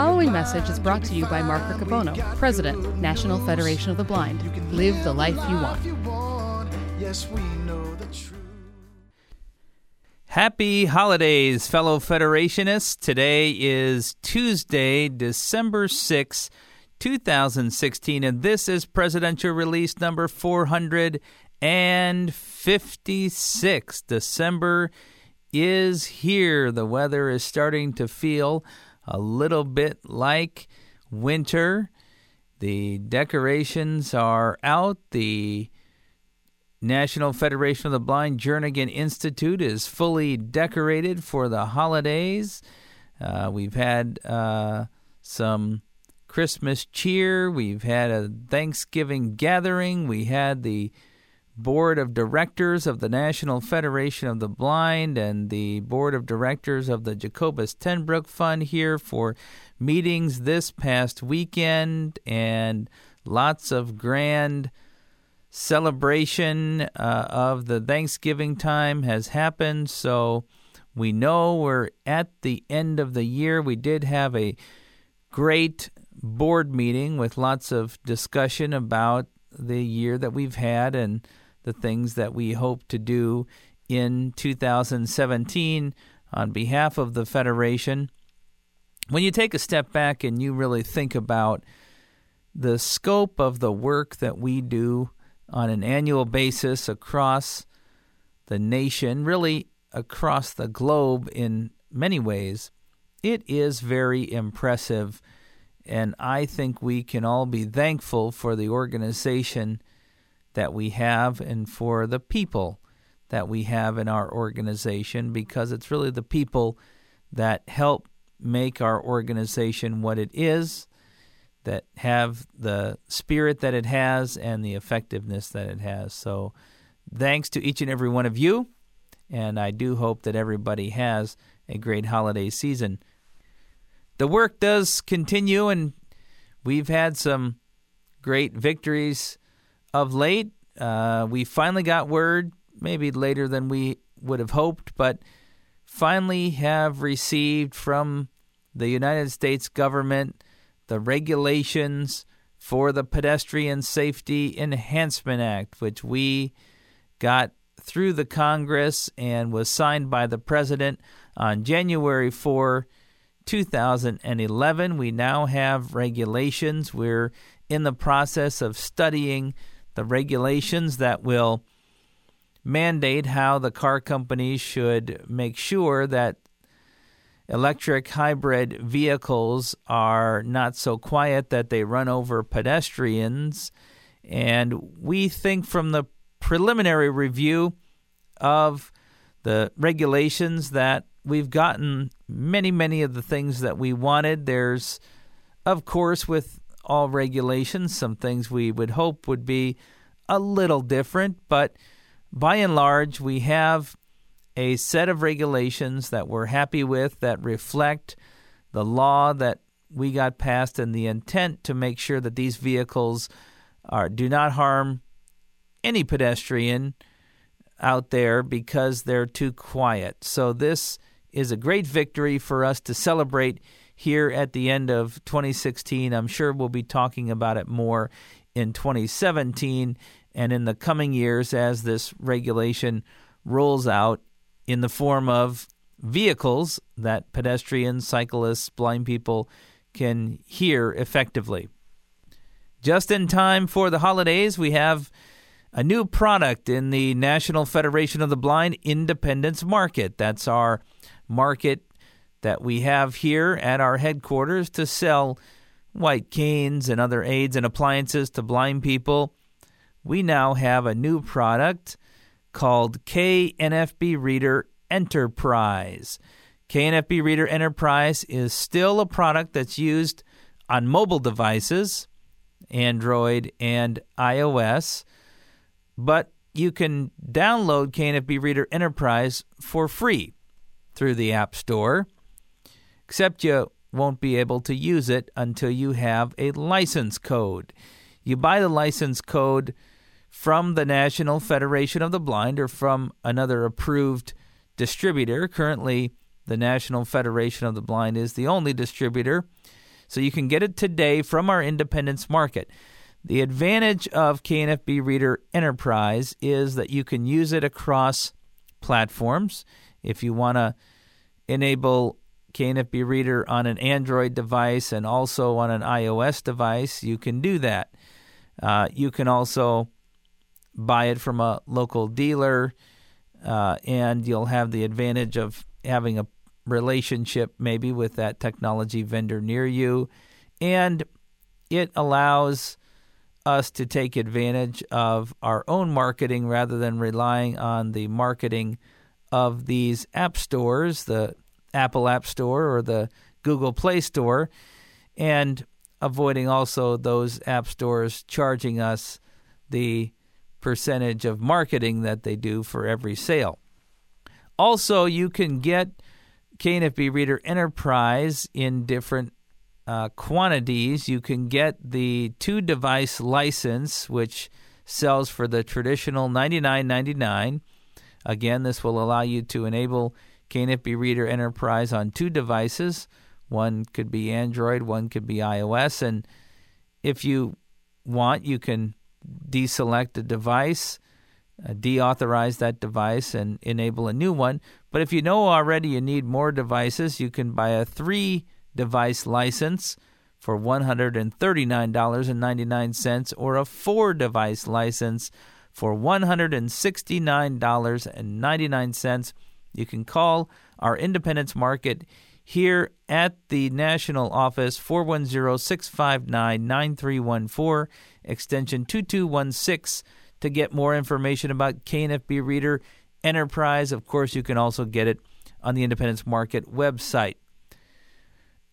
following message is brought to you by Mark Riccobono, President, National Federation of the Blind. Live the life you want. Yes, we know the truth. Happy holidays, fellow Federationists. Today is Tuesday, December 6, 2016, and this is presidential release number 456. December is here. The weather is starting to feel a little bit like winter. The decorations are out. The National Federation of the Blind Jernigan Institute is fully decorated for the holidays. Uh, we've had uh, some Christmas cheer. We've had a Thanksgiving gathering. We had the board of directors of the National Federation of the Blind and the board of directors of the Jacobus tenBroek Fund here for meetings this past weekend and lots of grand celebration uh, of the Thanksgiving time has happened. So we know we're at the end of the year. We did have a great board meeting with lots of discussion about the year that we've had and the things that we hope to do in 2017 on behalf of the Federation. When you take a step back and you really think about the scope of the work that we do on an annual basis across the nation, really across the globe in many ways, it is very impressive. And I think we can all be thankful for the organization that we have and for the people that we have in our organization because it's really the people that help make our organization what it is, that have the spirit that it has and the effectiveness that it has. So, thanks to each and every one of you, and I do hope that everybody has a great holiday season. The work does continue, and we've had some great victories of late. Uh, we finally got word, maybe later than we would have hoped, but finally have received from the United States government the regulations for the Pedestrian Safety Enhancement Act, which we got through the Congress and was signed by the President on January 4, 2011. We now have regulations. We're in the process of studying the regulations that will mandate how the car companies should make sure that electric hybrid vehicles are not so quiet that they run over pedestrians. And we think from the preliminary review of the regulations that we've gotten many, many of the things that we wanted. There's, of course, with all regulations. Some things we would hope would be a little different, but by and large, we have a set of regulations that we're happy with that reflect the law that we got passed and the intent to make sure that these vehicles are do not harm any pedestrian out there because they're too quiet. So this is a great victory for us to celebrate here at the end of 2016. I'm sure we'll be talking about it more in 2017 and in the coming years as this regulation rolls out in the form of vehicles that pedestrians, cyclists, blind people can hear effectively. Just in time for the holidays, we have a new product in the National Federation of the Blind Independence Market. That's our market that we have here at our headquarters to sell white canes and other aids and appliances to blind people. We now have a new product called KNFB Reader Enterprise. KNFB Reader Enterprise is still a product that's used on mobile devices, Android and iOS, but you can download KNFB Reader Enterprise for free through the App Store except you won't be able to use it until you have a license code. You buy the license code from the National Federation of the Blind or from another approved distributor. Currently, the National Federation of the Blind is the only distributor. So you can get it today from our Independence Market. The advantage of KNFB Reader Enterprise is that you can use it across platforms. If you want to enable KNFB Reader on an Android device and also on an iOS device, you can do that. Uh, you can also buy it from a local dealer, uh, and you'll have the advantage of having a relationship maybe with that technology vendor near you. And it allows us to take advantage of our own marketing rather than relying on the marketing of these app stores, the Apple App Store or the Google Play Store, and avoiding also those app stores charging us the percentage of marketing that they do for every sale. Also, you can get KNFB Reader Enterprise in different uh, quantities. You can get the two device license, which sells for the traditional $99.99. Again, this will allow you to enable KNFB Reader Enterprise on two devices. One could be Android, one could be iOS. And if you want, you can deselect a device, uh, deauthorize that device, and enable a new one. But if you know already you need more devices, you can buy a three device license for $139.99 or a four device license for $169.99. You can call our Independence Market here at the national office 410 659 9314 extension 2216 to get more information about KNFB Reader Enterprise. Of course, you can also get it on the Independence Market website.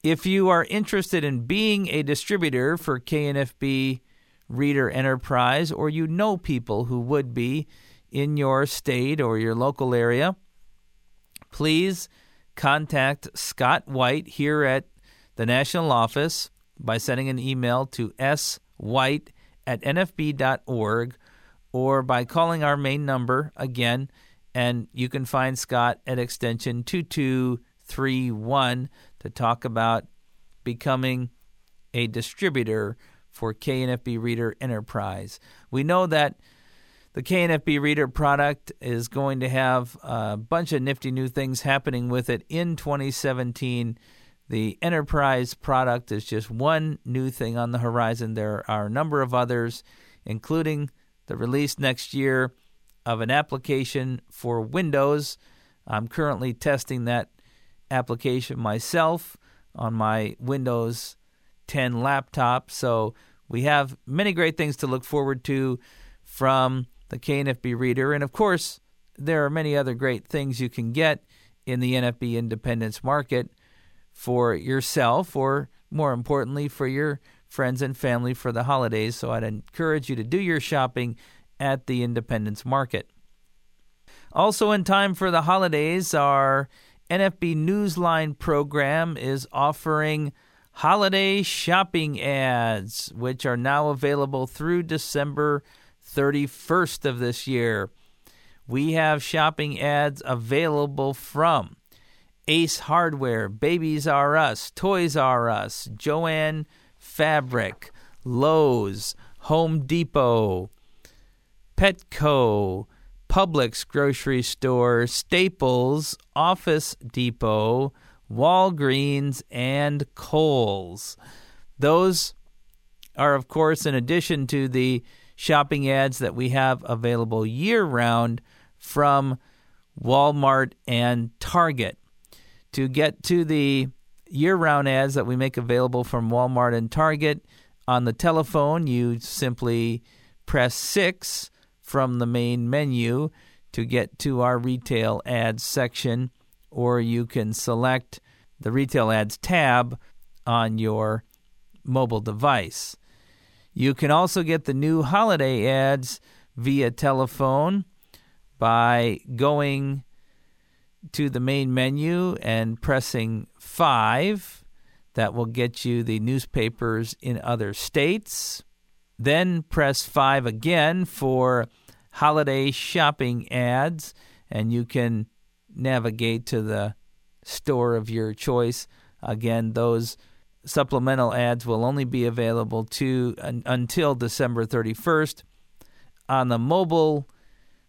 If you are interested in being a distributor for KNFB Reader Enterprise, or you know people who would be in your state or your local area, please contact Scott White here at the national office by sending an email to swhite at nfb.org or by calling our main number again, and you can find Scott at extension 2231 to talk about becoming a distributor for KNFB Reader Enterprise. We know that the KNFB Reader product is going to have a bunch of nifty new things happening with it in 2017. The Enterprise product is just one new thing on the horizon. There are a number of others, including the release next year of an application for Windows. I'm currently testing that application myself on my Windows 10 laptop. So we have many great things to look forward to from the KNFB Reader. And of course, there are many other great things you can get in the NFB Independence Market for yourself, or more importantly, for your friends and family for the holidays. So I'd encourage you to do your shopping at the Independence Market. Also, in time for the holidays, our NFB Newsline program is offering holiday shopping ads, which are now available through December 31st of this year. We have shopping ads available from Ace Hardware, Babies R Us, Toys R Us, Jo-Ann Fabric, Lowe's, Home Depot, Petco, Publix grocery store, Staples, Office Depot, Walgreens, and Kohl's. Those are, of course, in addition to the shopping ads that we have available year round from Walmart and Target. To get to the year round ads that we make available from Walmart and Target on the telephone, you simply press 6 from the main menu to get to our retail ads section, or you can select the retail ads tab on your mobile device. You can also get the new holiday ads via telephone by going to the main menu and pressing 5. That will get you the newspapers in other states. Then press 5 again for holiday shopping ads, and you can navigate to the store of your choice. Again, those supplemental ads will only be available to until December 31st. On the mobile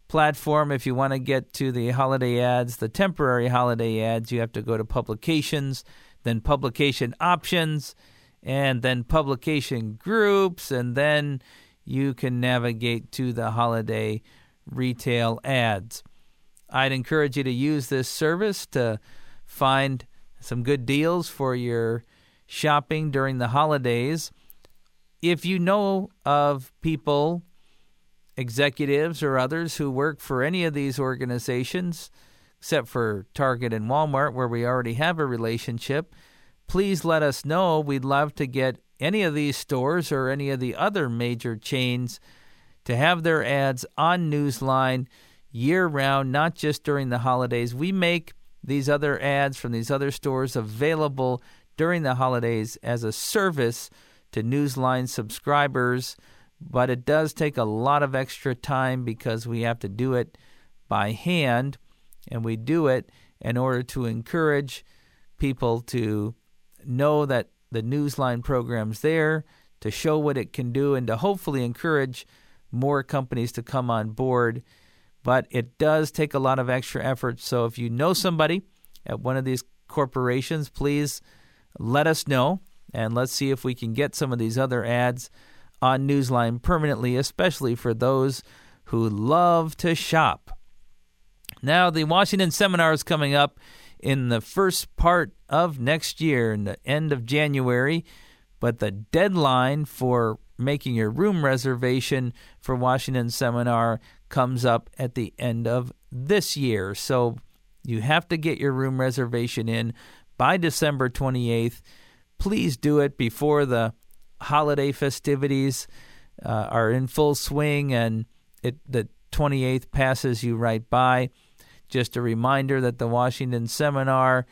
platform, if you want to get to the holiday ads, the temporary holiday ads, you have to go to publications, then publication options, and then publication groups, and then you can navigate to the holiday retail ads. I'd encourage you to use this service to find some good deals for your shopping during the holidays. If you know of people, executives or others who work for any of these organizations, except for Target and Walmart, where we already have a relationship, please let us know. We'd love to get any of these stores or any of the other major chains to have their ads on Newsline year round, not just during the holidays. We make these other ads from these other stores available during the holidays as a service to Newsline subscribers, but it does take a lot of extra time because we have to do it by hand, and we do it in order to encourage people to know that the Newsline program's there, to show what it can do, and to hopefully encourage more companies to come on board. But it does take a lot of extra effort. So if you know somebody at one of these corporations, please let us know and let's see if we can get some of these other ads on Newsline permanently, especially for those who love to shop. Now, the Washington seminar is coming up in the first part of next year, in the end of January, but the deadline for making your room reservation for Washington seminar comes up at the end of this year. So you have to get your room reservation in by December 28th. Please do it before the holiday festivities uh, are in full swing and it, the 28th passes you right by. Just a reminder that the Washington Seminar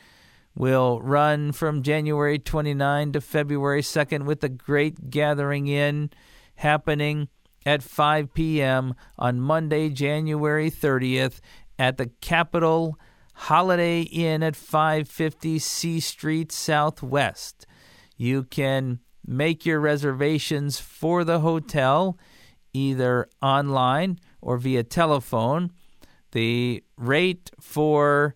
will run from January 29 to February 2nd with the Great Gathering In happening at 5 p.m. on Monday, January 30th at the Capitol Holiday Inn at 550 C Street Southwest. You can make your reservations for the hotel either online or via telephone. The rate for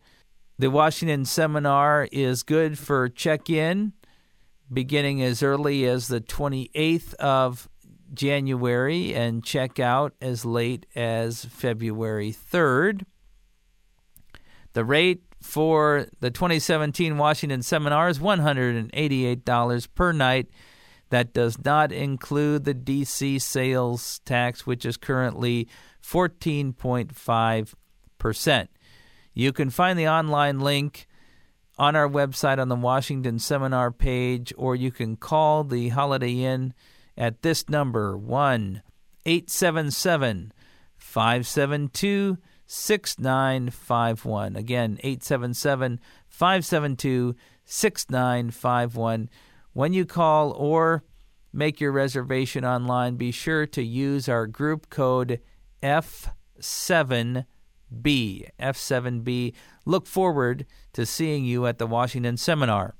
the Washington seminar is good for check in beginning as early as the 28th of January and check out as late as February 3rd. The rate for the 2017 Washington seminar is $188 per night. That does not include the DC sales tax, which is currently 14.5%. You can find the online link on our website on the Washington Seminar page, or you can call the Holiday Inn at this number 1 877 572 6951. Again, 877 572 6951. When you call or make your reservation online, be sure to use our group code F7B. F7B. Look forward to seeing you at the Washington Seminar.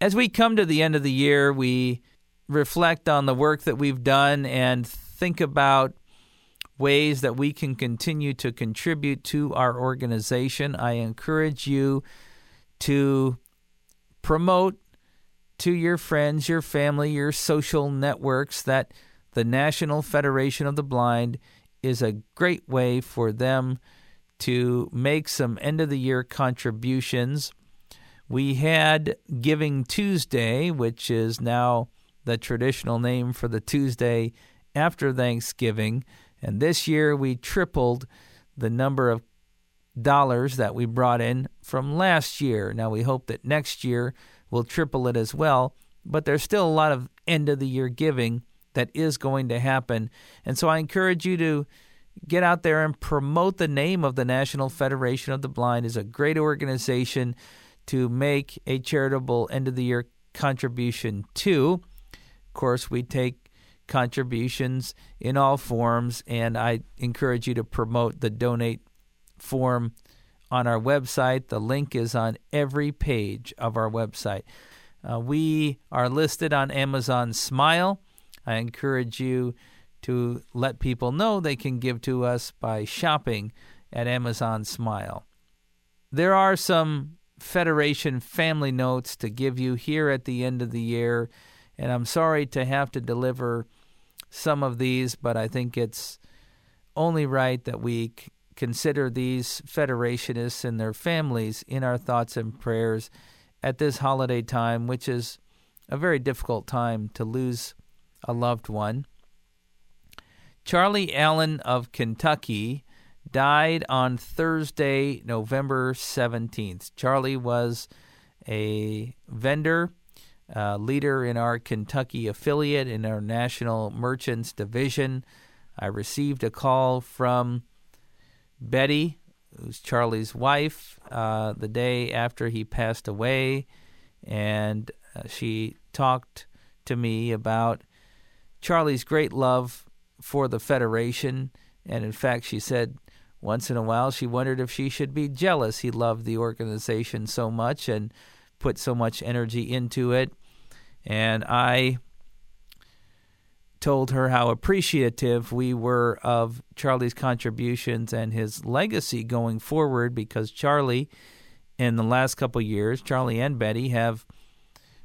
As we come to the end of the year, we reflect on the work that we've done and think about ways that we can continue to contribute to our organization. I encourage you to promote to your friends, your family, your social networks that the National Federation of the Blind is a great way for them to make some end of the year contributions. We had Giving Tuesday, which is now the traditional name for the Tuesday after Thanksgiving. And this year we tripled the number of dollars that we brought in from last year. Now we hope that next year we'll triple it as well, but there's still a lot of end of the year giving that is going to happen. And so I encourage you to get out there and promote the name of the National Federation of the Blind is a great organization to make a charitable end of the year contribution to. Of course, we take contributions in all forms, and I encourage you to promote the donate form on our website. The link is on every page of our website. Uh, we are listed on Amazon Smile. I encourage you to let people know they can give to us by shopping at Amazon Smile. There are some Federation family notes to give you here at the end of the year, and I'm sorry to have to deliver some of these, but I think it's only right that we c- consider these Federationists and their families in our thoughts and prayers at this holiday time, which is a very difficult time to lose a loved one. Charlie Allen of Kentucky died on Thursday, November 17th. Charlie was a vendor, uh, leader in our Kentucky affiliate in our National Merchants Division. I received a call from Betty, who's Charlie's wife, uh, the day after he passed away, and uh, she talked to me about Charlie's great love for the Federation. And in fact, she said once in a while she wondered if she should be jealous. He loved the organization so much and put so much energy into it. And I told her how appreciative we were of Charlie's contributions and his legacy going forward because Charlie, in the last couple years, Charlie and Betty have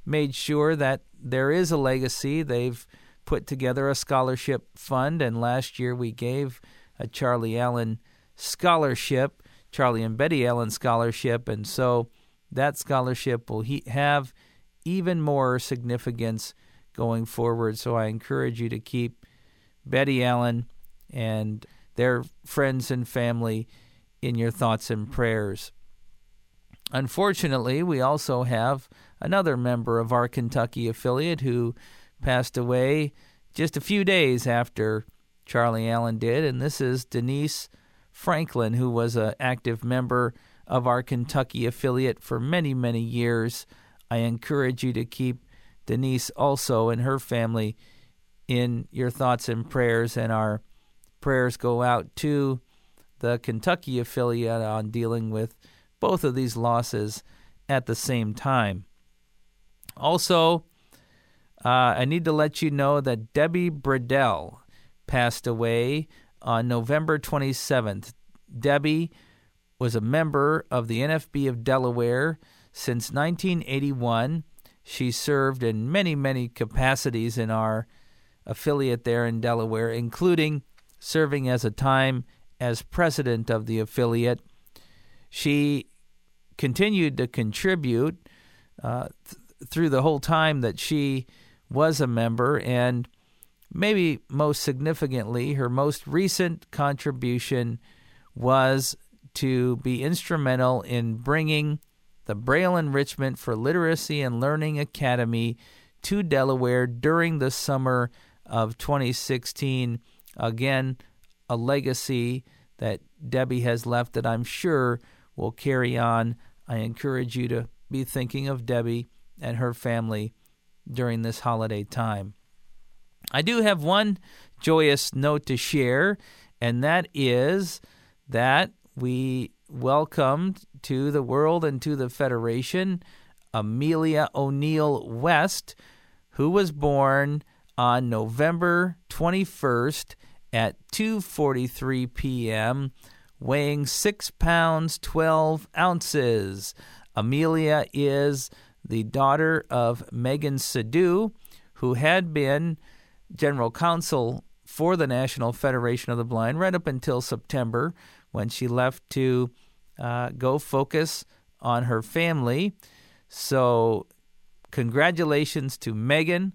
made sure that there is a legacy. They've put together a scholarship fund, and last year we gave a Charlie Allen scholarship, Charlie and Betty Allen scholarship, and so that scholarship will he- have even more significance going forward. So I encourage you to keep Betty Allen and their friends and family in your thoughts and prayers. Unfortunately, we also have another member of our Kentucky affiliate who passed away just a few days after Charlie Allen did, and this is Denise Franklin, who was an active member of our Kentucky affiliate for many, many years. I encourage you to keep Denise also and her family in your thoughts and prayers, and our prayers go out to the Kentucky affiliate on dealing with both of these losses at the same time. Also, uh, I need to let you know that Debbie Bradell passed away on November 27th. Debbie was a member of the NFB of Delaware since 1981. She served in many, many capacities in our affiliate there in Delaware, including serving as a time as president of the affiliate. She continued to contribute uh, th- through the whole time that she was a member, and maybe most significantly, her most recent contribution was to be instrumental in bringing the Braille Enrichment for Literacy and Learning Academy to Delaware during the summer of 2016. Again, a legacy that Debbie has left that I'm sure will carry on. I encourage you to be thinking of Debbie and her family during this holiday time. I do have one joyous note to share, and that is that we welcomed to the world and to the Federation Amelia O'Neill West, who was born on November 21st at 2:43 p.m., weighing 6 pounds 12 ounces. Amelia is the daughter of Megan Sadu, who had been general counsel for the National Federation of the Blind right up until September when she left to uh, go focus on her family. So, congratulations to Megan.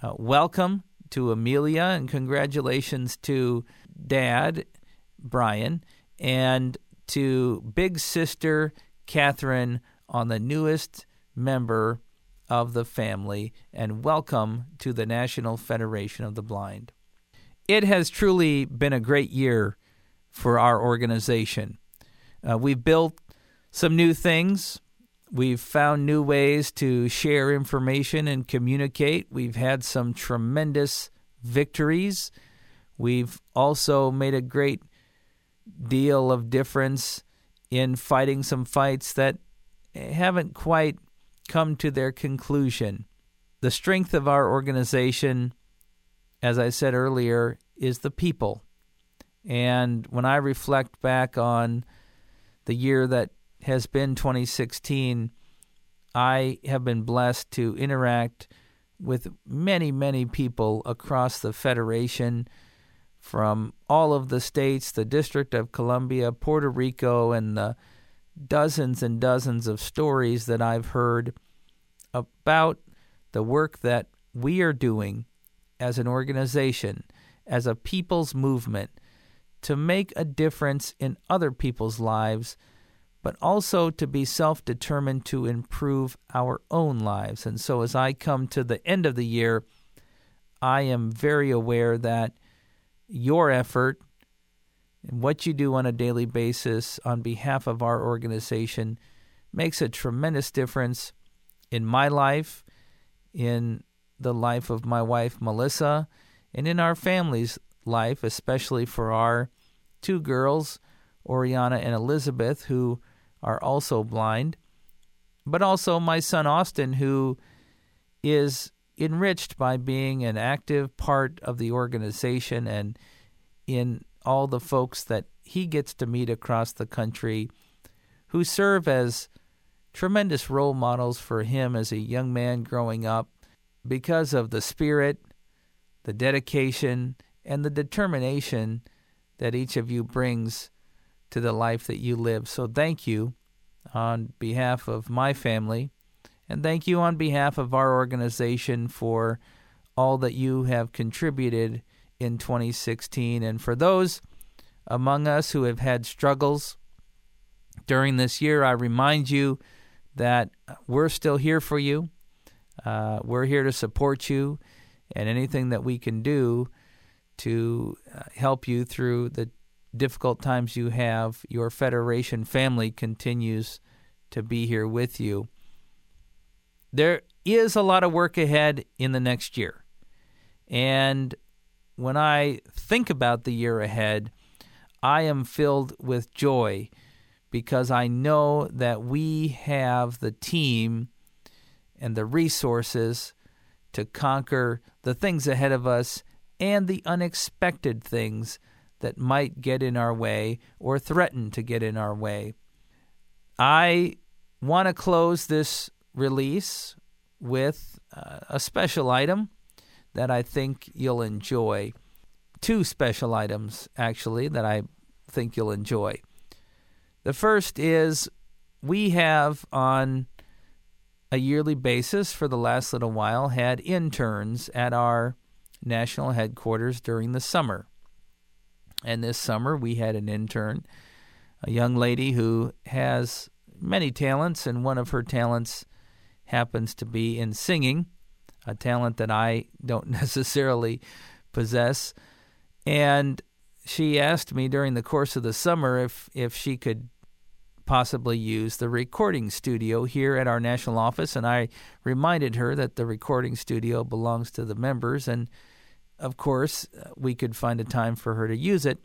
Uh, welcome to Amelia, and congratulations to Dad, Brian, and to Big Sister, Catherine, on the newest member of the family, and welcome to the National Federation of the Blind. It has truly been a great year for our organization. Uh, we've built some new things. We've found new ways to share information and communicate. We've had some tremendous victories. We've also made a great deal of difference in fighting some fights that haven't quite come to their conclusion. The strength of our organization, as I said earlier, is the people. And when I reflect back on the year that has been 2016, I have been blessed to interact with many, many people across the Federation from all of the states, the District of Columbia, Puerto Rico, and the dozens and dozens of stories that I've heard about the work that we are doing as an organization, as a people's movement, to make a difference in other people's lives, but also to be self determined to improve our own lives. And so, as I come to the end of the year, I am very aware that your effort and what you do on a daily basis on behalf of our organization makes a tremendous difference in my life, in the life of my wife, Melissa, and in our family's life, especially for our two girls, Oriana and Elizabeth, who are also blind, but also my son, Austin, who is enriched by being an active part of the organization and in all the folks that he gets to meet across the country who serve as tremendous role models for him as a young man growing up because of the spirit, the dedication, and the determination that each of you brings to the life that you live. So thank you on behalf of my family, and thank you on behalf of our organization for all that you have contributed in 2016. And for those among us who have had struggles during this year, I remind you that we're still here for you. Uh, we're here to support you, and anything that we can do to uh, help you through the difficult times you have, your Federation family continues to be here with you. There is a lot of work ahead in the next year. And when I think about the year ahead, I am filled with joy because I know that we have the team and the resources to conquer the things ahead of us and the unexpected things that might get in our way or threaten to get in our way. I want to close this release with uh, a special item that I think you'll enjoy. Two special items, actually, that I think you'll enjoy. The first is we have on a yearly basis for the last little while had interns at our national headquarters during the summer. And this summer we had an intern, a young lady who has many talents, and one of her talents happens to be in singing a talent that I don't necessarily possess. And she asked me during the course of the summer if, if she could possibly use the recording studio here at our national office. And I reminded her that the recording studio belongs to the members. And of course, we could find a time for her to use it.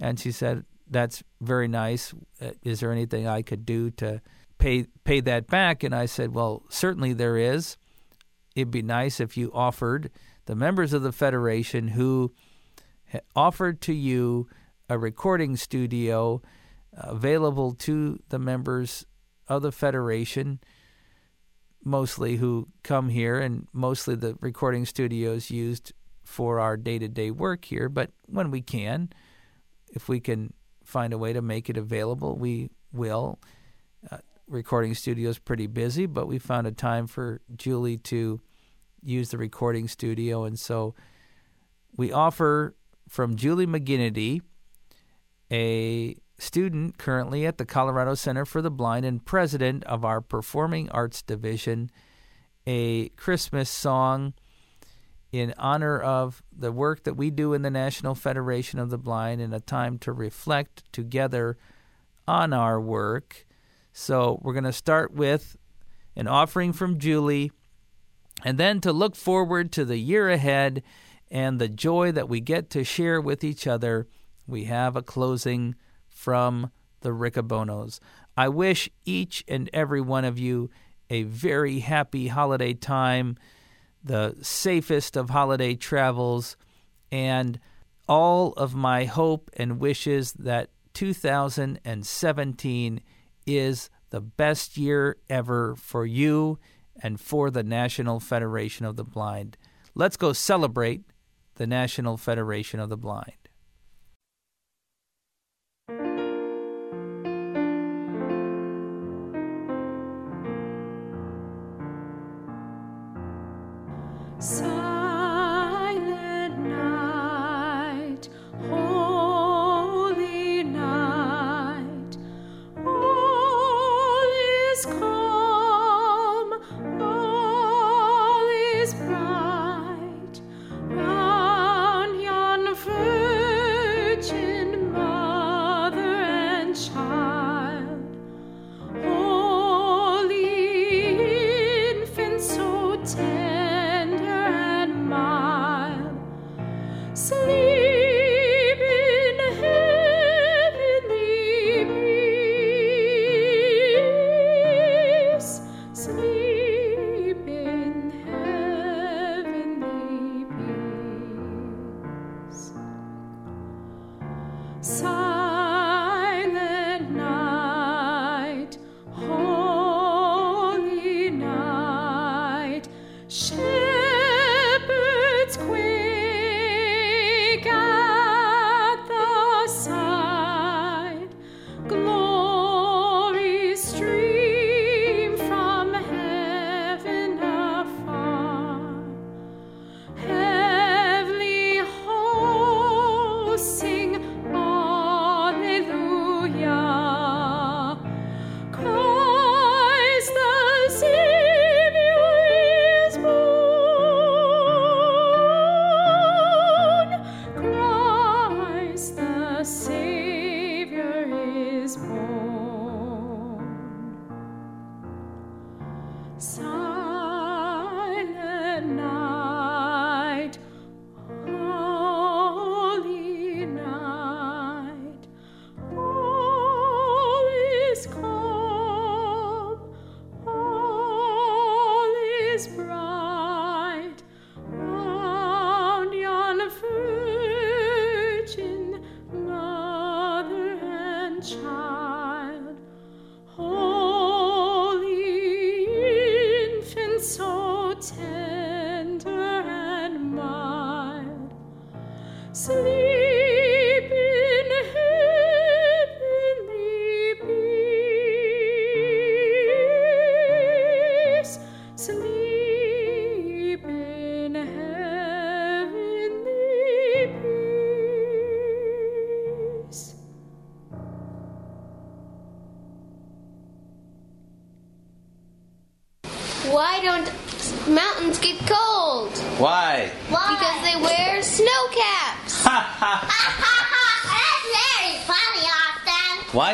And she said, That's very nice. Uh, is there anything I could do to pay, pay that back? And I said, Well, certainly there is it'd be nice if you offered the members of the Federation who offered to you a recording studio available to the members of the Federation, mostly who come here, and mostly the recording studios used for our day to day work here. But when we can, if we can find a way to make it available, we will. Uh, recording studio is pretty busy, but we found a time for Julie to use the recording studio. And so we offer from Julie McGinnity, a student currently at the Colorado Center for the Blind and president of our Performing Arts Division, a Christmas song in honor of the work that we do in the National Federation of the Blind and a time to reflect together on our work. So we're going to start with an offering from Julie, and then to look forward to the year ahead and the joy that we get to share with each other. We have a closing from the Riccobonos. I wish each and every one of you a very happy holiday time, the safest of holiday travels, and all of my hope and wishes that 2017 is the best year ever for you and for the National Federation of the Blind. Let's go celebrate the National Federation of the Blind.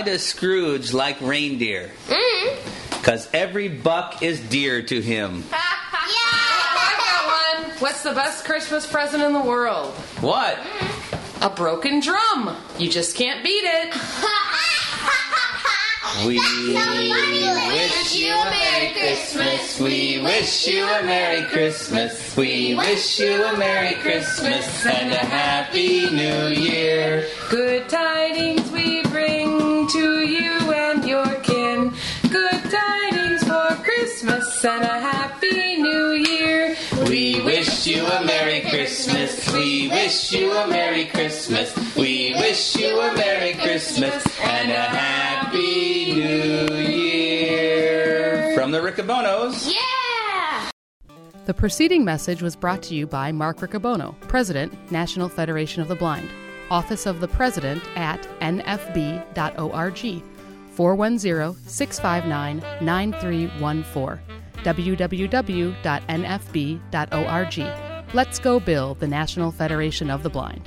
Does Scrooge like reindeer? Because mm. every buck is dear to him. yeah! I got one. What's the best Christmas present in the world? What? A broken drum. You just can't beat it. We wish you a Merry Christmas. We wish you a Merry Christmas. We wish you a Merry Christmas and a Happy New Year. Wish you a Merry Christmas. We wish you a Merry Christmas and a Happy New Year. From the Riccobonos. Yeah! The preceding message was brought to you by Mark Riccobono, President, National Federation of the Blind. Office of the President at nfb.org, 410 659 9314 www.nfb.org. Let's go build the National Federation of the Blind.